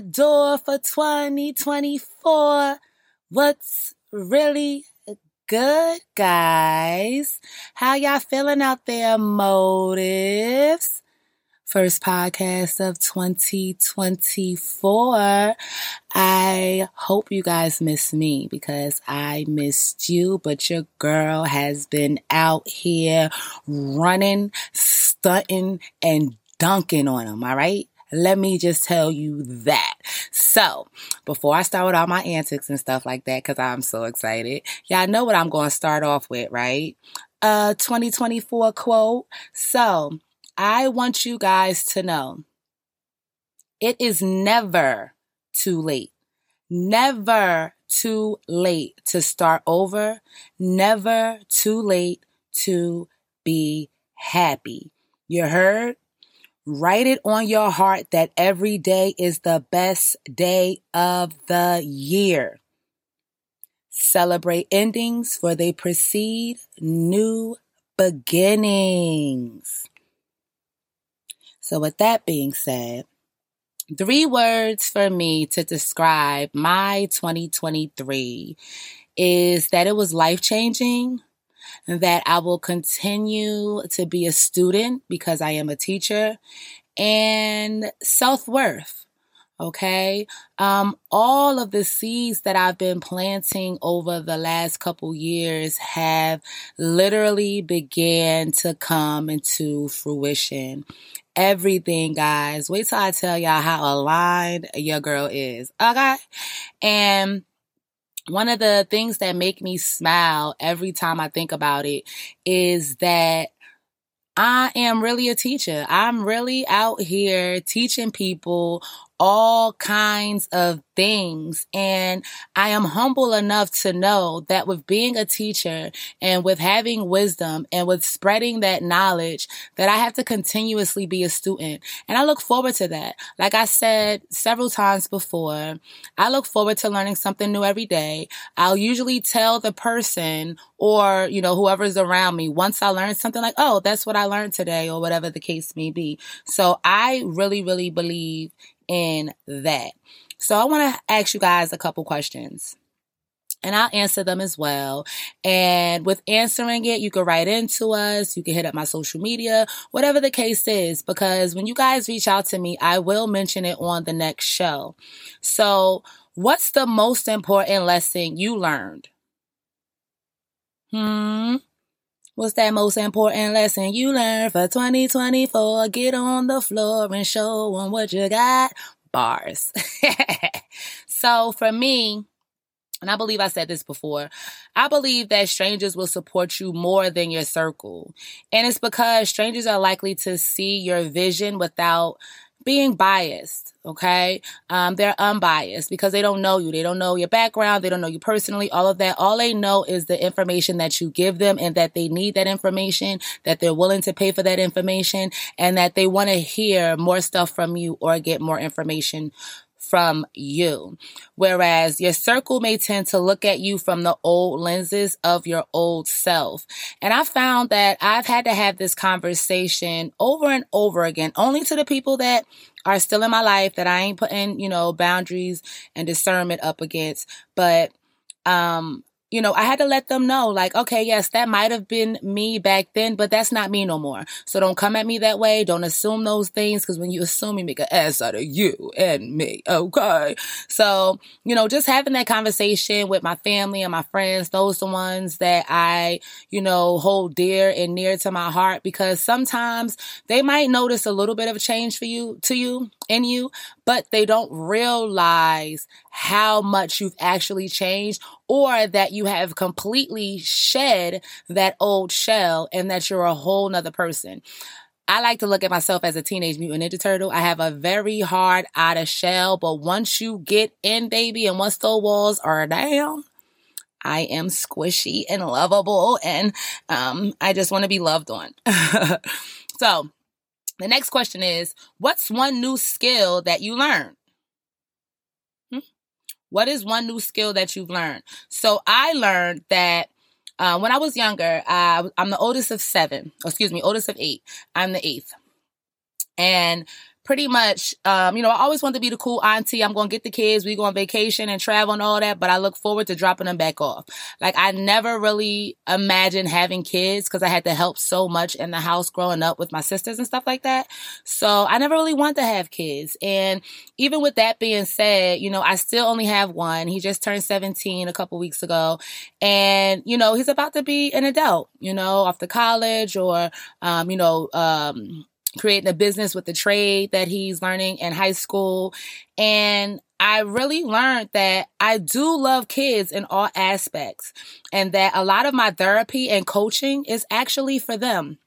door for 2024. What's really good, guys? How y'all feeling out there, motives? First podcast of 2024. I hope you guys miss me because I missed you, but your girl has been out here running, stunting, and dunking on them, all right? Let me just tell you that. So, before I start with all my antics and stuff like that, because I'm so excited, y'all know what I'm going to start off with, right? Uh, 2024 quote. So, I want you guys to know it is never too late. Never too late to start over. Never too late to be happy. You heard? Write it on your heart that every day is the best day of the year. Celebrate endings, for they precede new beginnings. So, with that being said, three words for me to describe my 2023 is that it was life changing, that I will continue to be a student because I am a teacher and self worth. Okay. Um, all of the seeds that I've been planting over the last couple years have literally began to come into fruition. Everything, guys. Wait till I tell y'all how aligned your girl is. Okay. And one of the things that make me smile every time I think about it is that I am really a teacher. I'm really out here teaching people all kinds of things. And I am humble enough to know that with being a teacher and with having wisdom and with spreading that knowledge, that I have to continuously be a student. And I look forward to that. Like I said several times before, I look forward to learning something new every day. I'll usually tell the person or, you know, whoever's around me once I learn something like, oh, that's what I learned today or whatever the case may be. So I really, really believe in that. So I want to ask you guys a couple questions and I'll answer them as well. And with answering it, you can write into us, you can hit up my social media, whatever the case is, because when you guys reach out to me, I will mention it on the next show. So, what's the most important lesson you learned? Hmm. What's that most important lesson you learned for 2024? Get on the floor and show them what you got. Bars. so for me, and I believe I said this before, I believe that strangers will support you more than your circle. And it's because strangers are likely to see your vision without being biased, okay? Um, they're unbiased because they don't know you. They don't know your background. They don't know you personally, all of that. All they know is the information that you give them and that they need that information, that they're willing to pay for that information, and that they want to hear more stuff from you or get more information from you. Whereas your circle may tend to look at you from the old lenses of your old self. And I found that I've had to have this conversation over and over again, only to the people that are still in my life that I ain't putting, you know, boundaries and discernment up against. But um you know, I had to let them know, like, okay, yes, that might have been me back then, but that's not me no more. So don't come at me that way. Don't assume those things, because when you assume, you make an ass out of you and me. Okay. So, you know, just having that conversation with my family and my friends, those the ones that I, you know, hold dear and near to my heart, because sometimes they might notice a little bit of a change for you, to you, in you, but they don't realize how much you've actually changed or that you have completely shed that old shell and that you're a whole nother person. I like to look at myself as a teenage mutant ninja turtle. I have a very hard outer shell, but once you get in, baby, and once the walls are down, I am squishy and lovable and um, I just want to be loved on. so the next question is what's one new skill that you learned? Hmm? What is one new skill that you've learned? So I learned that uh, when I was younger, uh, I'm the oldest of seven, excuse me, oldest of eight. I'm the eighth. And pretty much, um, you know, I always wanted to be the cool auntie. I'm going to get the kids. We go on vacation and travel and all that, but I look forward to dropping them back off. Like I never really imagined having kids because I had to help so much in the house growing up with my sisters and stuff like that. So I never really wanted to have kids. And even with that being said, you know, I still only have one. He just turned 17 a couple weeks ago. And, you know, he's about to be an adult, you know, off to college or, um, you know, um, creating a business with the trade that he's learning in high school. And I really learned that I do love kids in all aspects and that a lot of my therapy and coaching is actually for them.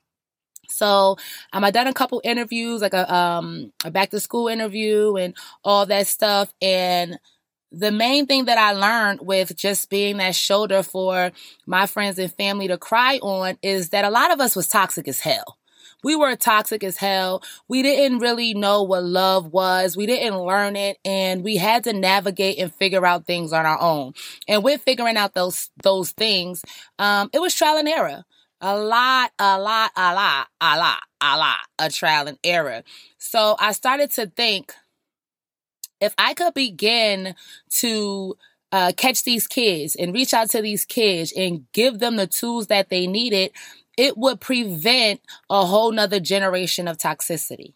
So um, I done a couple interviews, like a um a back to school interview and all that stuff. And the main thing that I learned with just being that shoulder for my friends and family to cry on is that a lot of us was toxic as hell. We were toxic as hell. We didn't really know what love was. We didn't learn it and we had to navigate and figure out things on our own. And with figuring out those, those things, um, it was trial and error. A lot, a lot, a lot, a lot, a lot of trial and error. So I started to think if I could begin to uh, catch these kids and reach out to these kids and give them the tools that they needed, it would prevent a whole nother generation of toxicity.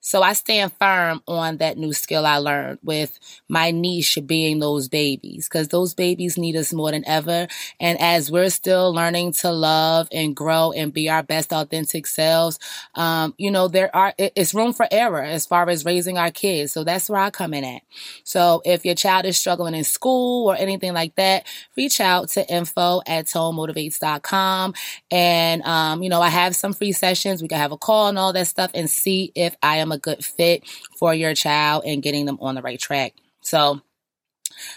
So I stand firm on that new skill I learned with my niche being those babies because those babies need us more than ever. And as we're still learning to love and grow and be our best authentic selves, um, you know, there are, it's room for error as far as raising our kids. So that's where I come in at. So if your child is struggling in school or anything like that, reach out to info at tonemotivates.com. And, um, you know, I have some free sessions. We can have a call and all that stuff and see if I am a good fit for your child and getting them on the right track. So,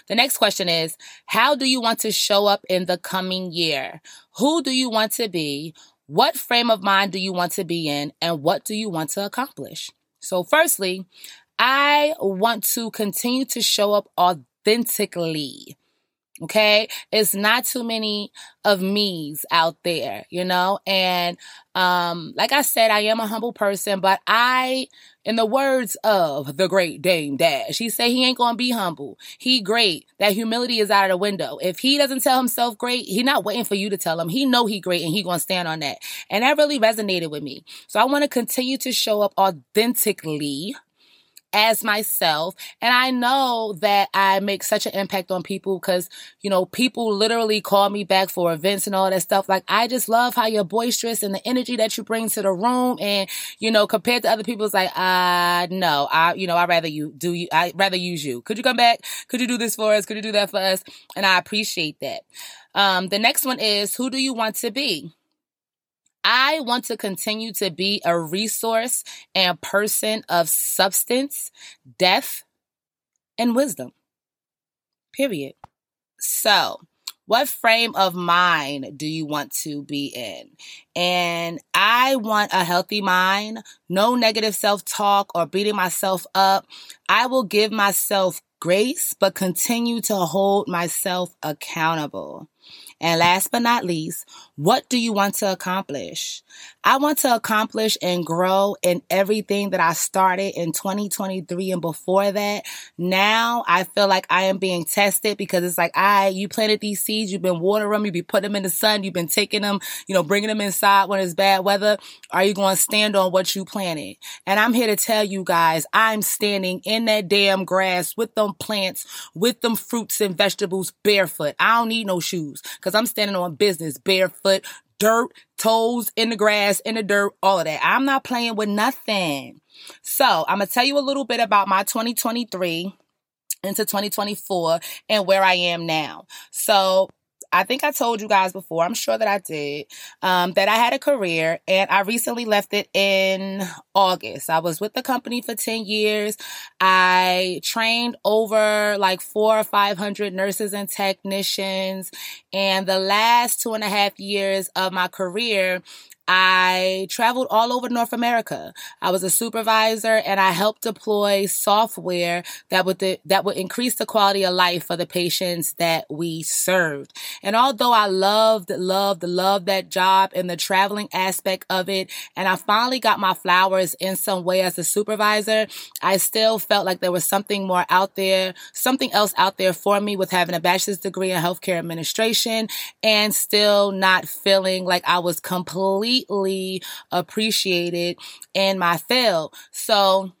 the next question is How do you want to show up in the coming year? Who do you want to be? What frame of mind do you want to be in? And what do you want to accomplish? So, firstly, I want to continue to show up authentically. Okay. It's not too many of me's out there, you know? And, um, like I said, I am a humble person, but I, in the words of the great Dame Dash, he said he ain't gonna be humble. He great. That humility is out of the window. If he doesn't tell himself great, he not waiting for you to tell him. He know he great and he gonna stand on that. And that really resonated with me. So I want to continue to show up authentically as myself. And I know that I make such an impact on people because, you know, people literally call me back for events and all that stuff. Like, I just love how you're boisterous and the energy that you bring to the room. And, you know, compared to other people, it's like, uh, no, I, you know, I'd rather you do you, I'd rather use you. Could you come back? Could you do this for us? Could you do that for us? And I appreciate that. Um, the next one is, who do you want to be? I want to continue to be a resource and person of substance, depth, and wisdom. Period. So, what frame of mind do you want to be in? And I want a healthy mind, no negative self talk or beating myself up. I will give myself grace, but continue to hold myself accountable. And last but not least, what do you want to accomplish? I want to accomplish and grow in everything that I started in 2023 and before that. Now I feel like I am being tested because it's like, I, you planted these seeds, you've been watering them, you've been putting them in the sun, you've been taking them, you know, bringing them inside when it's bad weather. Are you going to stand on what you planted? And I'm here to tell you guys, I'm standing in that damn grass with them plants, with them fruits and vegetables barefoot. I don't need no shoes because I'm standing on business barefoot, dirt, toes in the grass, in the dirt, all of that. I'm not playing with nothing. So I'm going to tell you a little bit about my 2023 into 2024 and where I am now. So I think I told you guys before, I'm sure that I did, um, that I had a career and I recently left it in August. I was with the company for 10 years. I trained over like four or 500 nurses and technicians. And the last two and a half years of my career, I traveled all over North America. I was a supervisor and I helped deploy software that would that would increase the quality of life for the patients that we served. And although I loved, loved, loved that job and the traveling aspect of it, and I finally got my flowers in some way as a supervisor, I still felt like there was something more out there, something else out there for me with having a bachelor's degree in healthcare administration and still not feeling like I was completely appreciated in my field. So,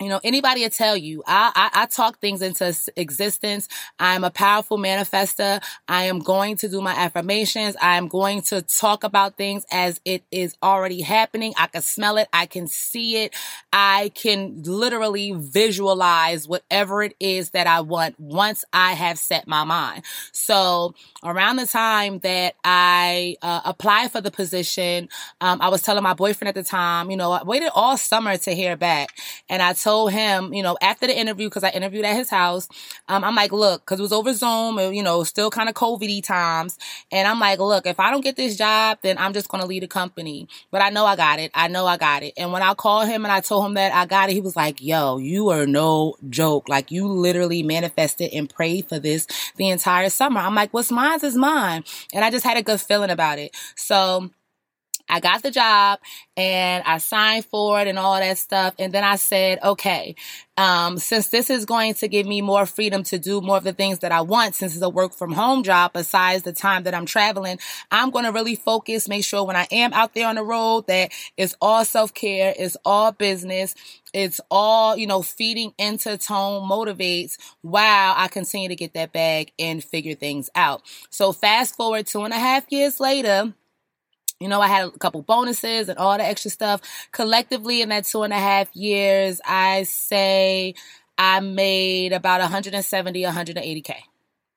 you know, anybody will tell you, I, I, I, talk things into existence. I'm a powerful manifester. I am going to do my affirmations. I am going to talk about things as it is already happening. I can smell it. I can see it. I can literally visualize whatever it is that I want once I have set my mind. So around the time that I uh, applied for the position, um, I was telling my boyfriend at the time, you know, I waited all summer to hear back and I told him, you know, after the interview, cause I interviewed at his house, um, I'm like, look, cause it was over Zoom, you know, still kind of COVID times. And I'm like, look, if I don't get this job, then I'm just going to leave the company. But I know I got it. I know I got it. And when I called him and I told him that I got it, he was like, yo, you are no joke. Like you literally manifested and prayed for this the entire summer. I'm like, what's mine is mine. And I just had a good feeling about it. So, I got the job and I signed for it and all that stuff. And then I said, okay, um, since this is going to give me more freedom to do more of the things that I want, since it's a work from home job, besides the time that I'm traveling, I'm going to really focus, make sure when I am out there on the road that it's all self care, it's all business, it's all, you know, feeding into tone motivates while I continue to get that bag and figure things out. So fast forward two and a half years later, you know, I had a couple bonuses and all the extra stuff. Collectively, in that two and a half years, I say I made about 170, 180K.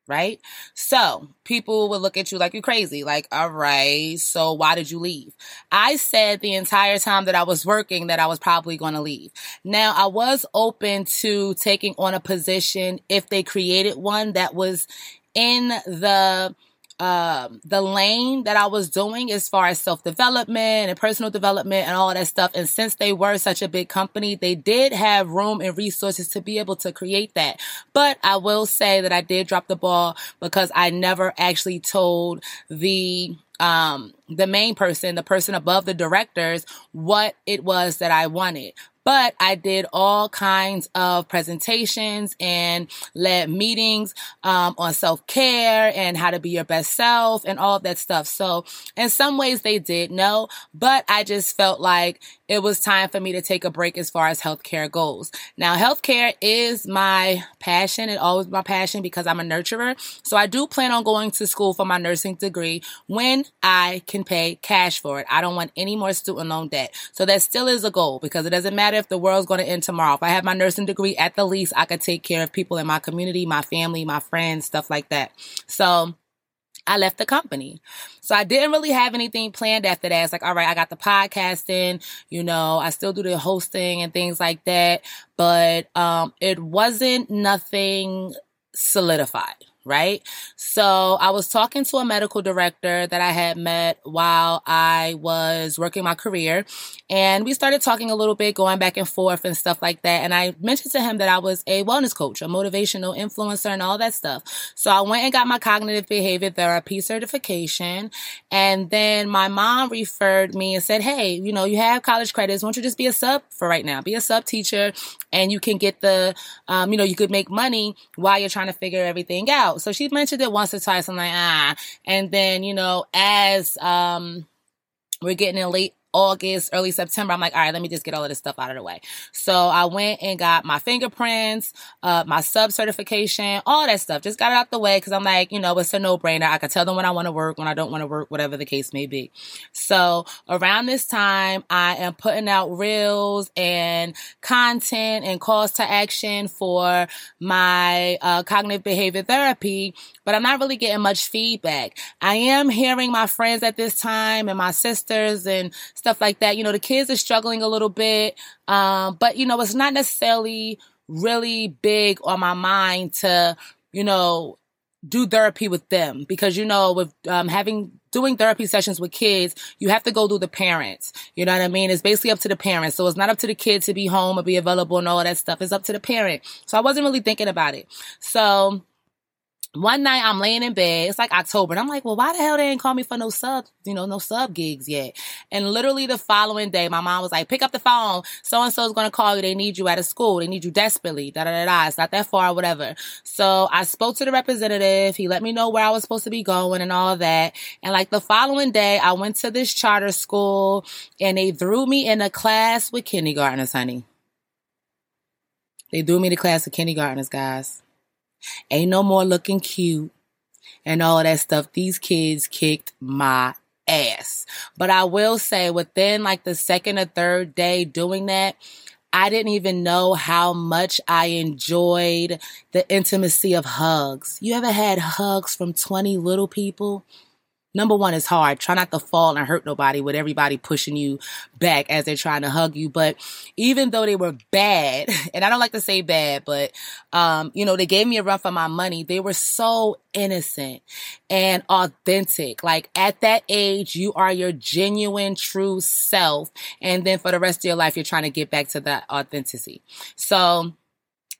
Right? So people would look at you like you're crazy. Like, all right, so why did you leave? I said the entire time that I was working that I was probably going to leave. Now, I was open to taking on a position if they created one that was in the um, the lane that I was doing as far as self development and personal development and all that stuff. And since they were such a big company, they did have room and resources to be able to create that. But I will say that I did drop the ball because I never actually told the um, the main person, the person above the directors, what it was that I wanted. But I did all kinds of presentations and led meetings um, on self care and how to be your best self and all that stuff. So in some ways they did know, but I just felt like it was time for me to take a break as far as healthcare goes. Now, healthcare is my passion. It always my passion because I'm a nurturer. So I do plan on going to school for my nursing degree when I can pay cash for it. I don't want any more student loan debt. So that still is a goal because it doesn't matter if the world's going to end tomorrow. If I have my nursing degree, at the least, I could take care of people in my community, my family, my friends, stuff like that. So I left the company. So I didn't really have anything planned after that. It's like, all right, I got the podcasting, you know, I still do the hosting and things like that, but um it wasn't nothing solidified right? So I was talking to a medical director that I had met while I was working my career and we started talking a little bit, going back and forth and stuff like that. And I mentioned to him that I was a wellness coach, a motivational influencer and all that stuff. So I went and got my cognitive behavior therapy certification. And then my mom referred me and said, Hey, you know, you have college credits. Why don't you just be a sub for right now? Be a sub teacher and you can get the, um, you know, you could make money while you're trying to figure everything out. So she mentioned it once or twice. I'm like, ah. And then, you know, as, um, we're getting in late August, early September, I'm like, all right, let me just get all of this stuff out of the way. So I went and got my fingerprints, uh, my sub certification, all that stuff. Just got it out the way because I'm like, you know, it's a no brainer. I could tell them when I want to work, when I don't want to work, whatever the case may be. So around this time, I am putting out reels and content and calls to action for my uh, cognitive behavior therapy, but I'm not really getting much feedback. I am hearing my friends at this time and my sisters and stuff like that. You know, the kids are struggling a little bit. Um, but you know, it's not necessarily really big on my mind to, you know, do therapy with them because you know with um, having doing therapy sessions with kids you have to go through the parents. You know what i mean? It's basically up to the parents. So it's not up to the kid to be home or be available and all that stuff. It's up to the parent. So i wasn't really thinking about it. So one night I'm laying in bed. It's like October. And I'm like, well, why the hell they ain't call me for no sub, you know, no sub gigs yet? And literally the following day, my mom was like, pick up the phone. So and so is going to call you. They need you at a school. They need you desperately. Da da da da. It's not that far, whatever. So I spoke to the representative. He let me know where I was supposed to be going and all that. And like the following day, I went to this charter school and they threw me in a class with kindergartners, honey. They threw me to class with kindergartners, guys. Ain't no more looking cute and all that stuff. These kids kicked my ass. But I will say within like the second or third day doing that, I didn't even know how much I enjoyed the intimacy of hugs. You ever had hugs from 20 little people? Number one is hard. Try not to fall and hurt nobody with everybody pushing you back as they're trying to hug you. But even though they were bad, and I don't like to say bad, but, um, you know, they gave me a run for my money. They were so innocent and authentic. Like at that age, you are your genuine, true self. And then for the rest of your life, you're trying to get back to that authenticity. So,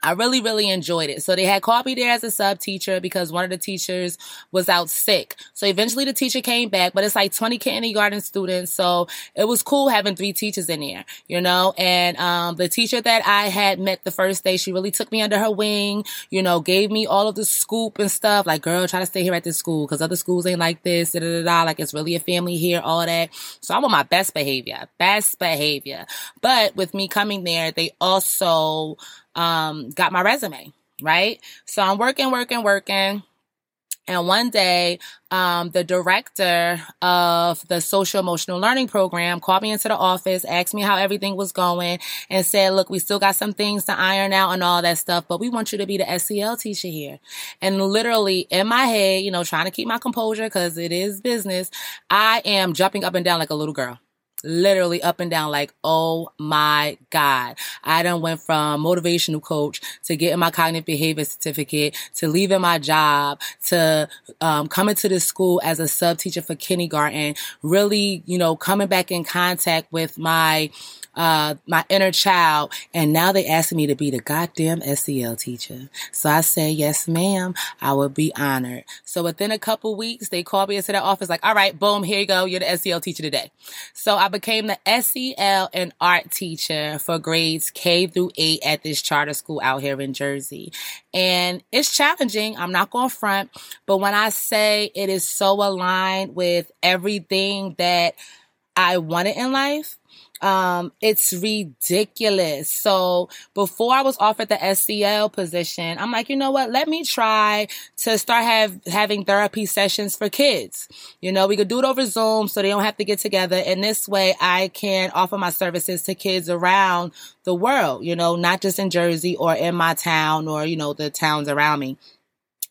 I really, really enjoyed it. So they had called me there as a sub teacher because one of the teachers was out sick. So eventually the teacher came back, but it's like 20 kindergarten students. So it was cool having three teachers in there, you know, and, um, the teacher that I had met the first day, she really took me under her wing, you know, gave me all of the scoop and stuff. Like, girl, try to stay here at this school because other schools ain't like this, da, da, da, da. Like it's really a family here, all that. So I'm on my best behavior, best behavior. But with me coming there, they also, um, got my resume, right? So I'm working, working, working. And one day, um, the director of the social emotional learning program called me into the office, asked me how everything was going, and said, look, we still got some things to iron out and all that stuff, but we want you to be the SEL teacher here. And literally in my head, you know, trying to keep my composure because it is business, I am jumping up and down like a little girl literally up and down like, oh my God. I done went from motivational coach to getting my cognitive behavior certificate to leaving my job to um, coming to the school as a sub teacher for kindergarten, really, you know, coming back in contact with my uh, my inner child. And now they asking me to be the goddamn SEL teacher. So I say, yes, ma'am. I would be honored. So within a couple weeks, they called me into their office like, all right, boom, here you go. You're the SEL teacher today. So I became the SEL and art teacher for grades K through eight at this charter school out here in Jersey. And it's challenging. I'm not going to front, but when I say it is so aligned with everything that I wanted in life, um, it's ridiculous. So before I was offered the SEL position, I'm like, you know what? Let me try to start have having therapy sessions for kids. You know, we could do it over Zoom so they don't have to get together. And this way I can offer my services to kids around the world, you know, not just in Jersey or in my town or, you know, the towns around me.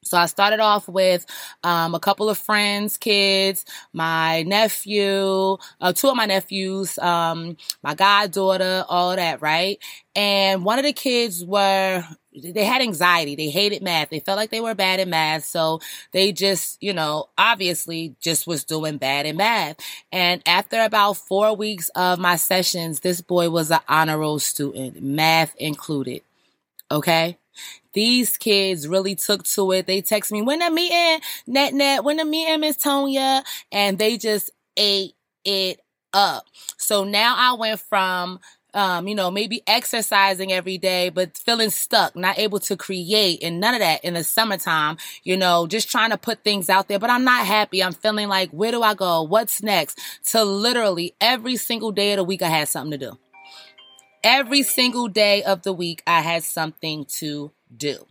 So I started off with um, a couple of friends, kids, my nephew, uh, two of my nephews, um, my goddaughter, all that, right? And one of the kids were, they had anxiety. They hated math. They felt like they were bad in math. So they just, you know, obviously just was doing bad in math. And after about four weeks of my sessions, this boy was an honor roll student, math included. Okay. These kids really took to it. They text me, when the meeting, net net, when the meeting, Miss Tonya, and they just ate it up. So now I went from um, you know, maybe exercising every day, but feeling stuck, not able to create and none of that in the summertime, you know, just trying to put things out there, but I'm not happy. I'm feeling like, where do I go? What's next? To literally every single day of the week, I had something to do. Every single day of the week, I had something to do.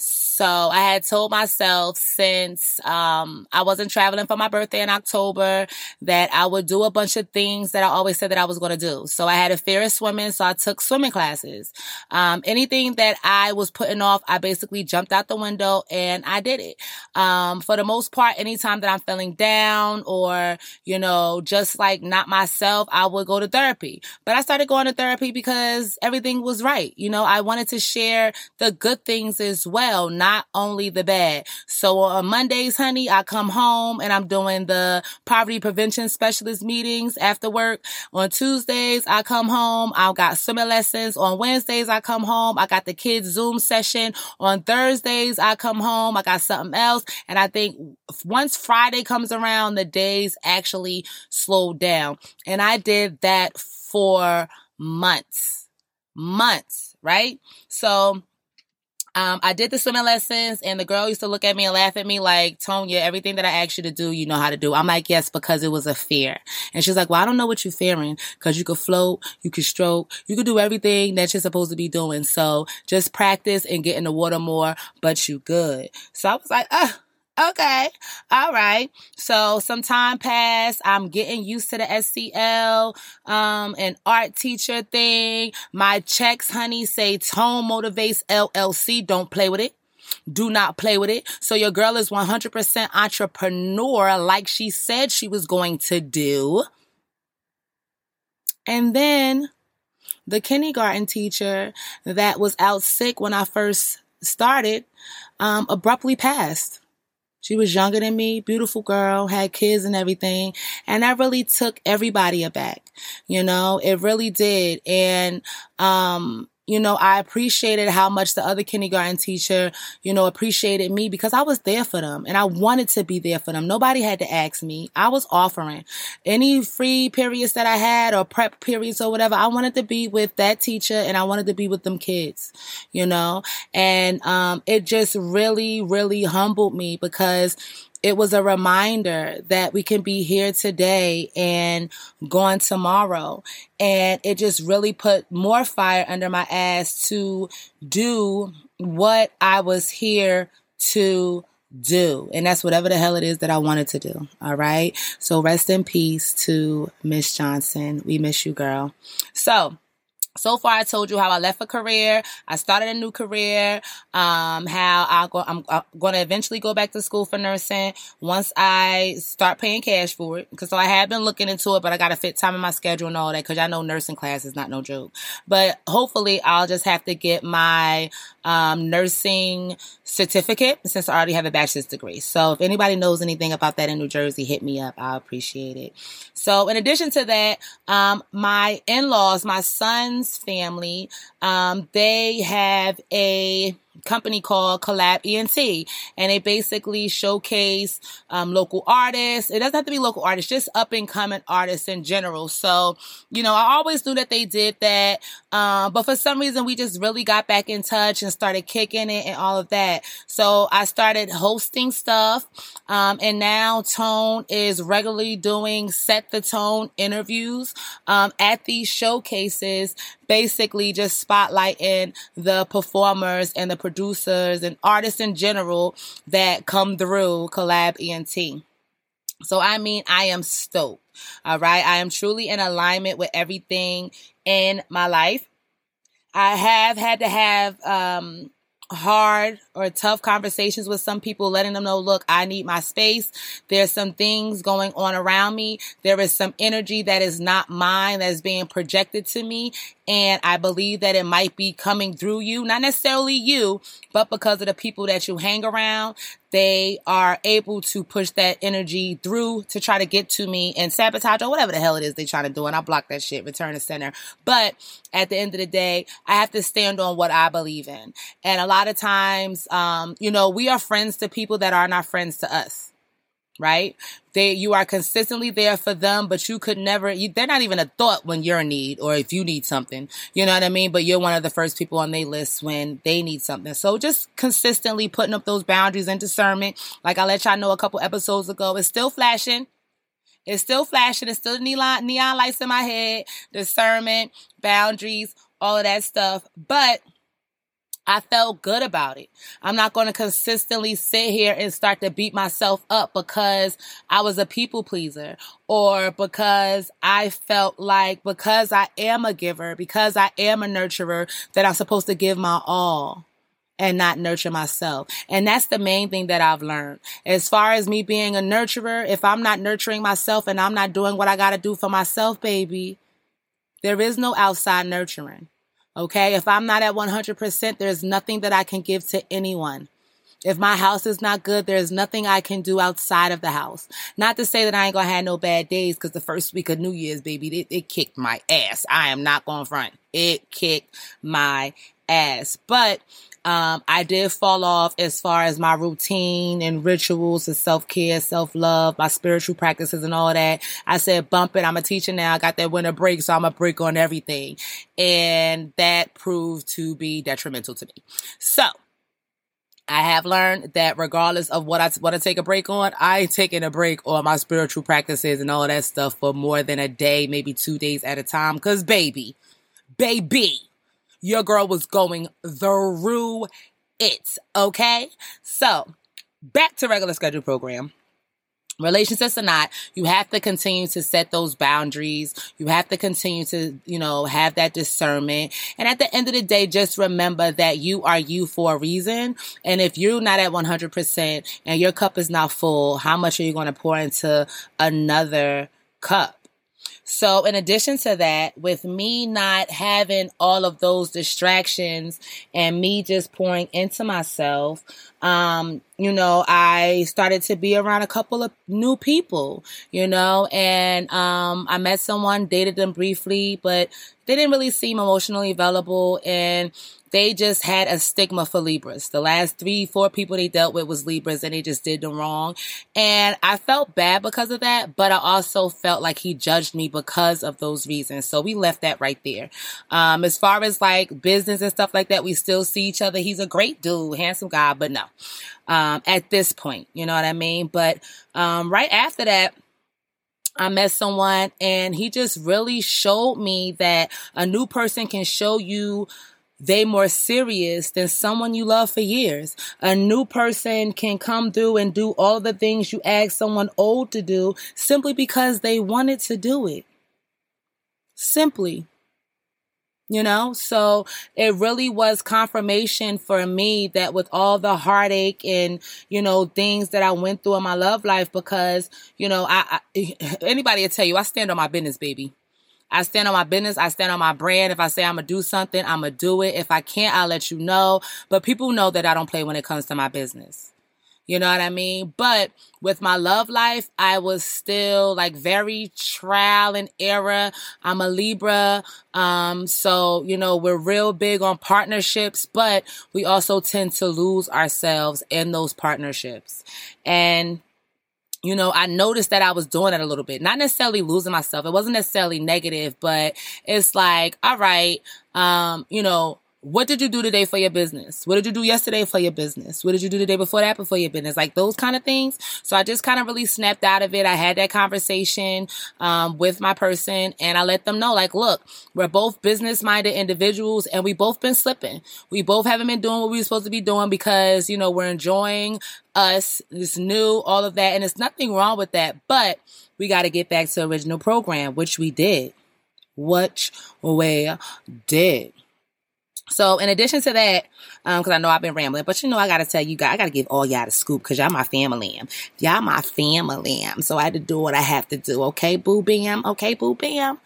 So I had told myself since um, I wasn't traveling for my birthday in October that I would do a bunch of things that I always said that I was going to do. So I had a fear of swimming, so I took swimming classes. Um, anything that I was putting off, I basically jumped out the window and I did it. Um, for the most part, anytime that I'm feeling down or you know just like not myself, I would go to therapy. But I started going to therapy because everything was right. You know, I wanted to share the good things as well, not not only the bad. So on Mondays, honey, I come home and I'm doing the poverty prevention specialist meetings after work. On Tuesdays, I come home. I've got swimming lessons. On Wednesdays, I come home. I got the kids Zoom session. On Thursdays, I come home. I got something else. And I think once Friday comes around, the days actually slow down. And I did that for months, months, right? So um, I did the swimming lessons and the girl used to look at me and laugh at me like, Tonya, everything that I asked you to do, you know how to do. I'm like, yes, because it was a fear. And she's like, well, I don't know what you're fearing because you could float, you could stroke, you could do everything that you're supposed to be doing. So just practice and get in the water more, but you good. So I was like, ah. Okay. All right. So some time passed. I'm getting used to the SEL, um, and art teacher thing. My checks, honey, say Tone Motivates LLC. Don't play with it. Do not play with it. So your girl is 100% entrepreneur like she said she was going to do. And then the kindergarten teacher that was out sick when I first started, um, abruptly passed. She was younger than me, beautiful girl, had kids and everything. And that really took everybody aback. You know, it really did. And, um, you know, I appreciated how much the other kindergarten teacher, you know, appreciated me because I was there for them and I wanted to be there for them. Nobody had to ask me. I was offering any free periods that I had or prep periods or whatever. I wanted to be with that teacher and I wanted to be with them kids, you know, and, um, it just really, really humbled me because it was a reminder that we can be here today and gone tomorrow. And it just really put more fire under my ass to do what I was here to do. And that's whatever the hell it is that I wanted to do. All right. So rest in peace to Miss Johnson. We miss you, girl. So, so far I told you how I left a career, I started a new career, um, how I go, I'm, I'm going to eventually go back to school for nursing once I start paying cash for it. Cause so I have been looking into it, but I got to fit time in my schedule and all that. Cause I know nursing class is not no joke, but hopefully I'll just have to get my, um, nursing certificate since I already have a bachelor's degree. So if anybody knows anything about that in New Jersey, hit me up. I appreciate it. So in addition to that, um, my in-laws, my son's family, um, they have a company called Colab ENT, and they basically showcase um, local artists. It doesn't have to be local artists, just up and coming artists in general. So, you know, I always knew that they did that, um, but for some reason, we just really got back in touch and started kicking it and all of that. So I started hosting stuff, um, and now Tone is regularly doing set the tone interviews um, at these showcases basically just spotlighting the performers and the producers and artists in general that come through Colab ENT. So, I mean, I am stoked. All right. I am truly in alignment with everything in my life. I have had to have, um, hard or tough conversations with some people, letting them know, look, I need my space. There's some things going on around me. There is some energy that is not mine that is being projected to me. And I believe that it might be coming through you, not necessarily you, but because of the people that you hang around, they are able to push that energy through to try to get to me and sabotage or whatever the hell it is they're trying to do. And I block that shit, return to center. But at the end of the day, I have to stand on what I believe in. And a lot of times, um, you know, we are friends to people that are not friends to us. Right? They, you are consistently there for them, but you could never, you, they're not even a thought when you're in need or if you need something. You know what I mean? But you're one of the first people on their list when they need something. So just consistently putting up those boundaries and discernment. Like I let y'all know a couple episodes ago, it's still flashing. It's still flashing. It's still neon, neon lights in my head, discernment, boundaries, all of that stuff. But I felt good about it. I'm not going to consistently sit here and start to beat myself up because I was a people pleaser or because I felt like because I am a giver, because I am a nurturer, that I'm supposed to give my all and not nurture myself. And that's the main thing that I've learned. As far as me being a nurturer, if I'm not nurturing myself and I'm not doing what I got to do for myself, baby, there is no outside nurturing. Okay. If I'm not at 100%, there's nothing that I can give to anyone. If my house is not good, there's nothing I can do outside of the house. Not to say that I ain't gonna have no bad days because the first week of New Year's, baby, it, it kicked my ass. I am not going front. It kicked my ass. But um, I did fall off as far as my routine and rituals and self care, self love, my spiritual practices and all that. I said, bump it. I'm a teacher now. I got that winter break, so I'm a break on everything. And that proved to be detrimental to me. So, I have learned that regardless of what I want to take a break on, I ain't taking a break on my spiritual practices and all that stuff for more than a day, maybe two days at a time. Cause baby, baby, your girl was going through it. Okay. So back to regular schedule program. Relationships or not, you have to continue to set those boundaries. You have to continue to, you know, have that discernment. And at the end of the day, just remember that you are you for a reason. And if you're not at 100% and your cup is not full, how much are you going to pour into another cup? So, in addition to that, with me not having all of those distractions and me just pouring into myself, um, you know, I started to be around a couple of new people, you know, and um, I met someone, dated them briefly, but they didn't really seem emotionally available. And they just had a stigma for Libras. The last three, four people they dealt with was Libras and they just did them wrong. And I felt bad because of that, but I also felt like he judged me because of those reasons. So we left that right there. Um, as far as like business and stuff like that, we still see each other. He's a great dude, handsome guy, but no, um, at this point, you know what I mean? But, um, right after that, I met someone and he just really showed me that a new person can show you they more serious than someone you love for years. A new person can come through and do all the things you ask someone old to do simply because they wanted to do it. Simply. You know, so it really was confirmation for me that with all the heartache and, you know, things that I went through in my love life, because, you know, I, I anybody will tell you, I stand on my business, baby. I stand on my business. I stand on my brand. If I say I'm going to do something, I'm going to do it. If I can't, I'll let you know. But people know that I don't play when it comes to my business. You know what I mean? But with my love life, I was still like very trial and error. I'm a Libra. Um, so, you know, we're real big on partnerships, but we also tend to lose ourselves in those partnerships. And you know, I noticed that I was doing it a little bit, not necessarily losing myself. It wasn't necessarily negative, but it's like, all right, um, you know, what did you do today for your business? What did you do yesterday for your business? What did you do the day before that before your business? Like those kind of things. So I just kind of really snapped out of it. I had that conversation um, with my person and I let them know, like, look, we're both business minded individuals and we both been slipping. We both haven't been doing what we were supposed to be doing because, you know, we're enjoying us, it's new, all of that. And it's nothing wrong with that. But we got to get back to original program, which we did. Which we did. So in addition to that, um, cause I know I've been rambling, but you know, I gotta tell you guys, I gotta give all y'all the scoop cause y'all my family. Am. Y'all my family. Am. So I had to do what I have to do. Okay, boo bam. Okay, boo bam.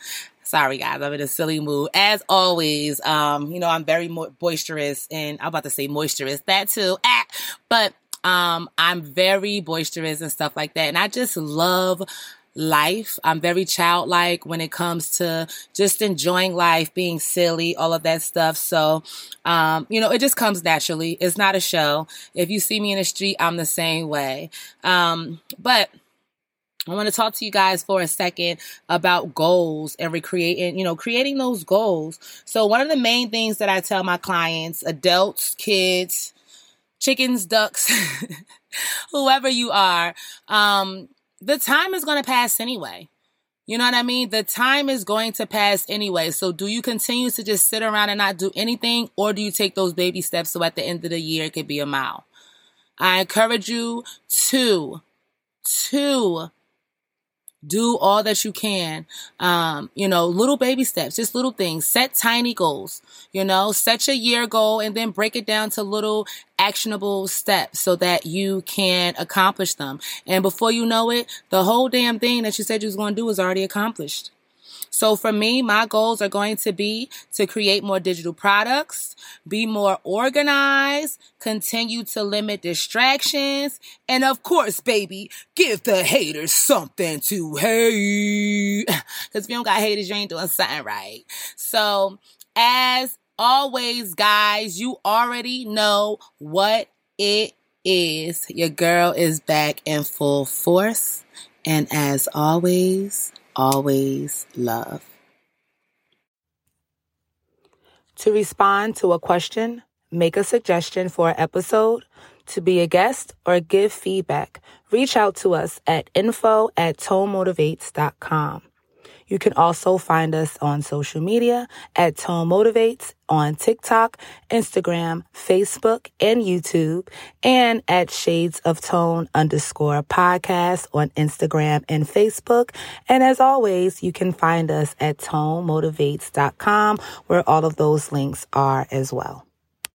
Sorry guys, I'm in a silly mood. As always, um, you know, I'm very mo- boisterous and I'm about to say moisturous, that too. Ah, but, um, I'm very boisterous and stuff like that. And I just love life. I'm very childlike when it comes to just enjoying life, being silly, all of that stuff. So, um, you know, it just comes naturally. It's not a show. If you see me in the street, I'm the same way. Um, but I want to talk to you guys for a second about goals and recreating, you know, creating those goals. So one of the main things that I tell my clients, adults, kids, chickens, ducks, whoever you are, um, the time is going to pass anyway. You know what I mean? The time is going to pass anyway. So do you continue to just sit around and not do anything or do you take those baby steps so at the end of the year it could be a mile? I encourage you to, to do all that you can. Um, you know, little baby steps, just little things. Set tiny goals, you know, set your year goal and then break it down to little actionable steps so that you can accomplish them. And before you know it, the whole damn thing that you said you was going to do is already accomplished. So for me, my goals are going to be to create more digital products, be more organized, continue to limit distractions, and of course, baby, give the haters something to hate. Cause if you don't got haters, you ain't doing something right. So as always, guys, you already know what it is. Your girl is back in full force. And as always, always love. To respond to a question, make a suggestion for an episode, to be a guest, or give feedback, reach out to us at info at tonemotivates.com. You can also find us on social media at Tone Motivates on TikTok, Instagram, Facebook, and YouTube, and at Shades of Tone underscore podcast on Instagram and Facebook. And as always, you can find us at tonemotivates.com where all of those links are as well.